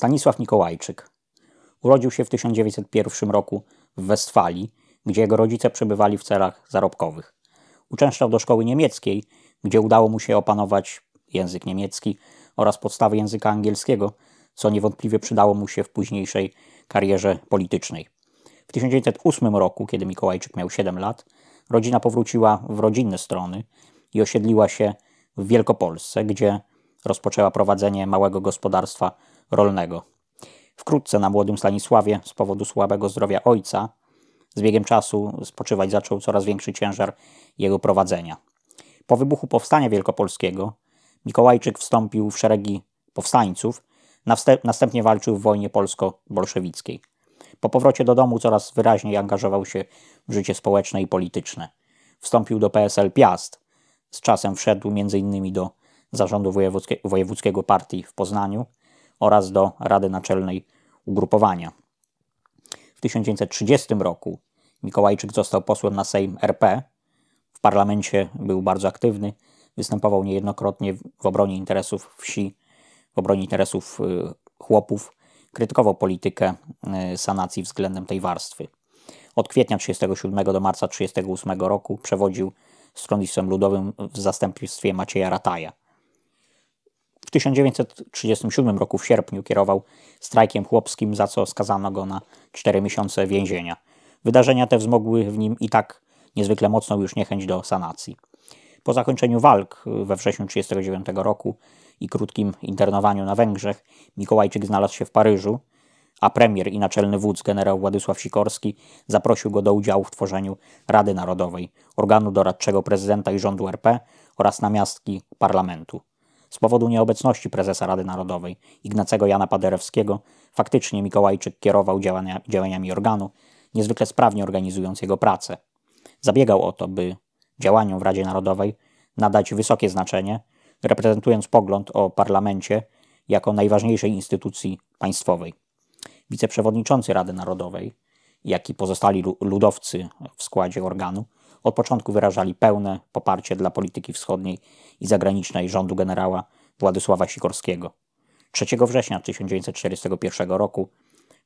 Stanisław Mikołajczyk urodził się w 1901 roku w Westfalii, gdzie jego rodzice przebywali w celach zarobkowych. Uczęszczał do szkoły niemieckiej, gdzie udało mu się opanować język niemiecki oraz podstawy języka angielskiego, co niewątpliwie przydało mu się w późniejszej karierze politycznej. W 1908 roku, kiedy Mikołajczyk miał 7 lat, rodzina powróciła w rodzinne strony i osiedliła się w Wielkopolsce, gdzie rozpoczęła prowadzenie małego gospodarstwa rolnego. Wkrótce na młodym Stanisławie z powodu słabego zdrowia ojca z biegiem czasu spoczywać zaczął coraz większy ciężar jego prowadzenia. Po wybuchu Powstania Wielkopolskiego Mikołajczyk wstąpił w szeregi powstańców, następnie walczył w wojnie polsko-bolszewickiej. Po powrocie do domu coraz wyraźniej angażował się w życie społeczne i polityczne. Wstąpił do PSL Piast, z czasem wszedł m.in. do zarządu wojewódzkiego partii w Poznaniu oraz do Rady Naczelnej Ugrupowania. W 1930 roku Mikołajczyk został posłem na Sejm RP. W parlamencie był bardzo aktywny, występował niejednokrotnie w obronie interesów wsi, w obronie interesów y, chłopów, krytykował politykę y, sanacji względem tej warstwy. Od kwietnia 1937 do marca 1938 roku przewodził Stronnictwem Ludowym w zastępstwie Macieja Rataja. W 1937 roku w sierpniu kierował strajkiem chłopskim, za co skazano go na 4 miesiące więzienia. Wydarzenia te wzmogły w nim i tak niezwykle mocną już niechęć do sanacji. Po zakończeniu walk we wrześniu 1939 roku i krótkim internowaniu na Węgrzech, Mikołajczyk znalazł się w Paryżu, a premier i naczelny wódz generał Władysław Sikorski zaprosił go do udziału w tworzeniu Rady Narodowej, organu doradczego prezydenta i rządu RP oraz namiastki parlamentu. Z powodu nieobecności prezesa Rady Narodowej Ignacego Jana Paderewskiego faktycznie Mikołajczyk kierował działania, działaniami organu, niezwykle sprawnie organizując jego pracę. Zabiegał o to, by działaniom w Radzie Narodowej nadać wysokie znaczenie, reprezentując pogląd o parlamencie jako najważniejszej instytucji państwowej. Wiceprzewodniczący Rady Narodowej, jak i pozostali ludowcy w składzie organu, od początku wyrażali pełne poparcie dla polityki wschodniej i zagranicznej rządu generała Władysława Sikorskiego. 3 września 1941 roku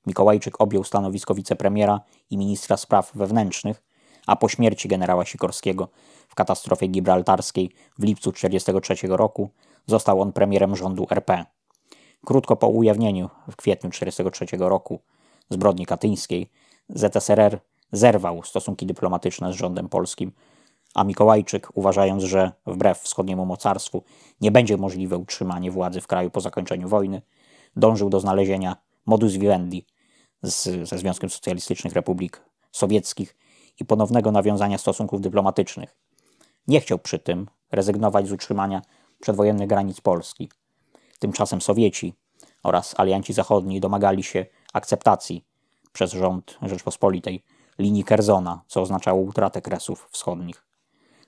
Mikołajczyk objął stanowisko wicepremiera i ministra spraw wewnętrznych, a po śmierci generała Sikorskiego w katastrofie gibraltarskiej w lipcu 1943 roku został on premierem rządu RP. Krótko po ujawnieniu w kwietniu 1943 roku zbrodni katyńskiej ZSRR zerwał stosunki dyplomatyczne z rządem polskim, a Mikołajczyk, uważając, że wbrew wschodniemu mocarstwu nie będzie możliwe utrzymanie władzy w kraju po zakończeniu wojny, dążył do znalezienia modus vivendi z, ze Związkiem Socjalistycznych Republik Sowieckich i ponownego nawiązania stosunków dyplomatycznych. Nie chciał przy tym rezygnować z utrzymania przedwojennych granic Polski. Tymczasem Sowieci oraz alianci zachodni domagali się akceptacji przez rząd Rzeczpospolitej linii Kerzona, co oznaczało utratę Kresów Wschodnich.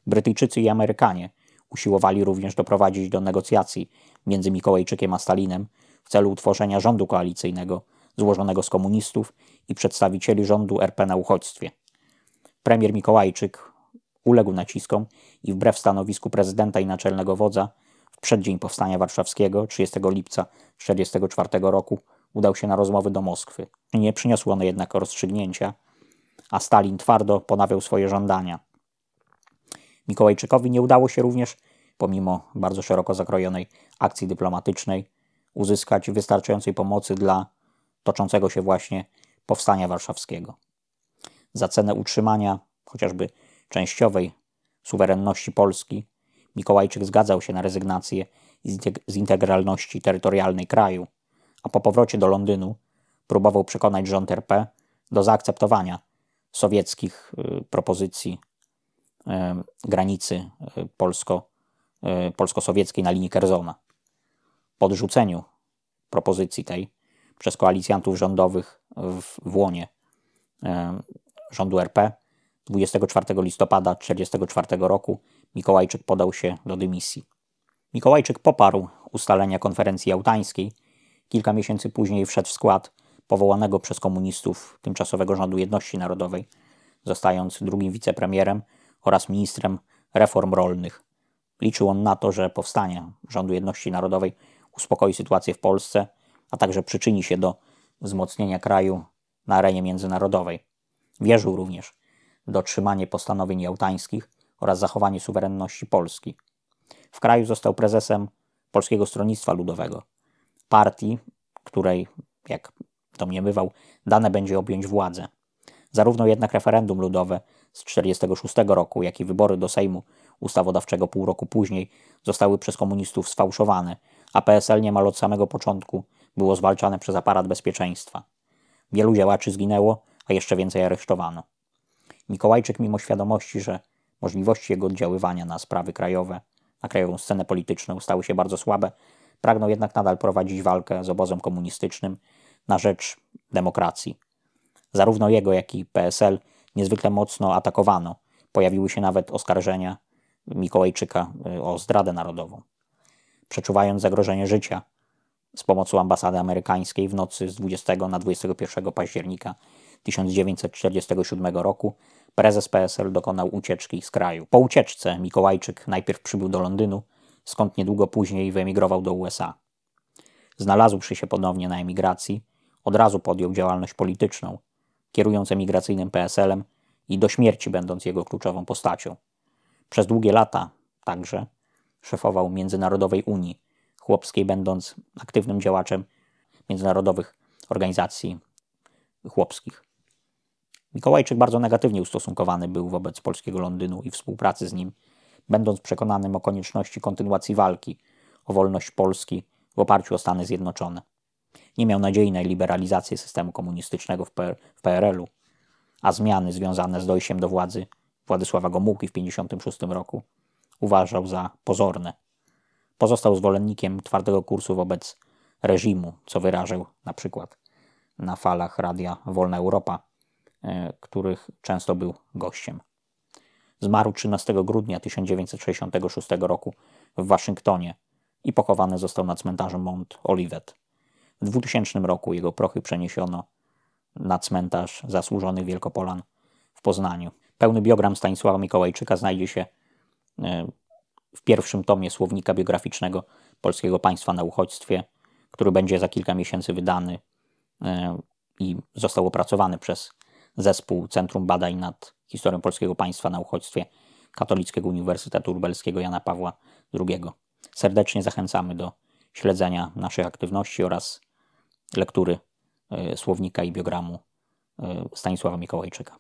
Brytyjczycy i Amerykanie usiłowali również doprowadzić do negocjacji między Mikołajczykiem a Stalinem w celu utworzenia rządu koalicyjnego złożonego z komunistów i przedstawicieli rządu RP na uchodźstwie. Premier Mikołajczyk uległ naciskom i wbrew stanowisku prezydenta i naczelnego wodza w przeddzień powstania warszawskiego 30 lipca 1944 roku udał się na rozmowy do Moskwy. Nie przyniosły one jednak rozstrzygnięcia, a Stalin twardo ponawiał swoje żądania. Mikołajczykowi nie udało się również, pomimo bardzo szeroko zakrojonej akcji dyplomatycznej, uzyskać wystarczającej pomocy dla toczącego się właśnie powstania warszawskiego. Za cenę utrzymania chociażby częściowej suwerenności Polski, Mikołajczyk zgadzał się na rezygnację z integralności terytorialnej kraju, a po powrocie do Londynu próbował przekonać rząd RP do zaakceptowania sowieckich y, propozycji y, granicy y, polsko, polsko-sowieckiej na linii Kerzona. Po odrzuceniu propozycji tej przez koalicjantów rządowych w, w łonie rządu RP 24 listopada 1944 roku Mikołajczyk podał się do dymisji. Mikołajczyk poparł ustalenia konferencji jałtańskiej. Kilka miesięcy później wszedł w skład powołanego przez komunistów tymczasowego rządu jedności narodowej, zostając drugim wicepremierem oraz ministrem reform rolnych. Liczył on na to, że powstanie rządu jedności narodowej uspokoi sytuację w Polsce a także przyczyni się do wzmocnienia kraju na arenie międzynarodowej. Wierzył również w dotrzymanie postanowień jałtańskich oraz zachowanie suwerenności Polski. W kraju został prezesem Polskiego Stronnictwa Ludowego, partii, której, jak domniemywał, dane będzie objąć władzę. Zarówno jednak referendum ludowe z 1946 roku, jak i wybory do Sejmu Ustawodawczego pół roku później zostały przez komunistów sfałszowane, a PSL niemal od samego początku było zwalczane przez aparat bezpieczeństwa. Wielu działaczy zginęło, a jeszcze więcej aresztowano. Mikołajczyk, mimo świadomości, że możliwości jego oddziaływania na sprawy krajowe, na krajową scenę polityczną stały się bardzo słabe, pragnął jednak nadal prowadzić walkę z obozem komunistycznym na rzecz demokracji. Zarówno jego, jak i PSL niezwykle mocno atakowano. Pojawiły się nawet oskarżenia Mikołajczyka y, o zdradę narodową. Przeczuwając zagrożenie życia z pomocą ambasady amerykańskiej w nocy z 20 na 21 października 1947 roku, prezes PSL dokonał ucieczki z kraju. Po ucieczce Mikołajczyk najpierw przybył do Londynu, skąd niedługo później wyemigrował do USA. Znalazłszy się ponownie na emigracji, od razu podjął działalność polityczną, kierując emigracyjnym PSL-em i do śmierci będąc jego kluczową postacią. Przez długie lata także szefował Międzynarodowej Unii Chłopskiej, będąc aktywnym działaczem międzynarodowych organizacji chłopskich. Mikołajczyk bardzo negatywnie ustosunkowany był wobec polskiego Londynu i współpracy z nim, będąc przekonanym o konieczności kontynuacji walki o wolność Polski w oparciu o Stany Zjednoczone. Nie miał nadziei na liberalizację systemu komunistycznego w, PRL-u, a zmiany związane z dojściem do władzy Władysława Gomułki w 1956 roku uważał za pozorne. Pozostał zwolennikiem twardego kursu wobec reżimu, co wyrażał na przykład na falach radia Wolna Europa, e, których często był gościem. Zmarł 13 grudnia 1966 roku w Waszyngtonie i pochowany został na cmentarzu Mount Olivet. W 2000 roku jego prochy przeniesiono na cmentarz zasłużonych Wielkopolan w Poznaniu. Pełny biogram Stanisława Mikołajczyka znajdzie się e, w pierwszym tomie słownika biograficznego Polskiego Państwa na Uchodźstwie, który będzie za kilka miesięcy wydany e, i został opracowany przez zespół Centrum Badań nad Historią Polskiego Państwa na Uchodźstwie Katolickiego Uniwersytetu Lubelskiego Jana Pawła II. Serdecznie zachęcamy do śledzenia naszej aktywności oraz lektury e, słownika i biogramu Stanisława Mikołajczyka.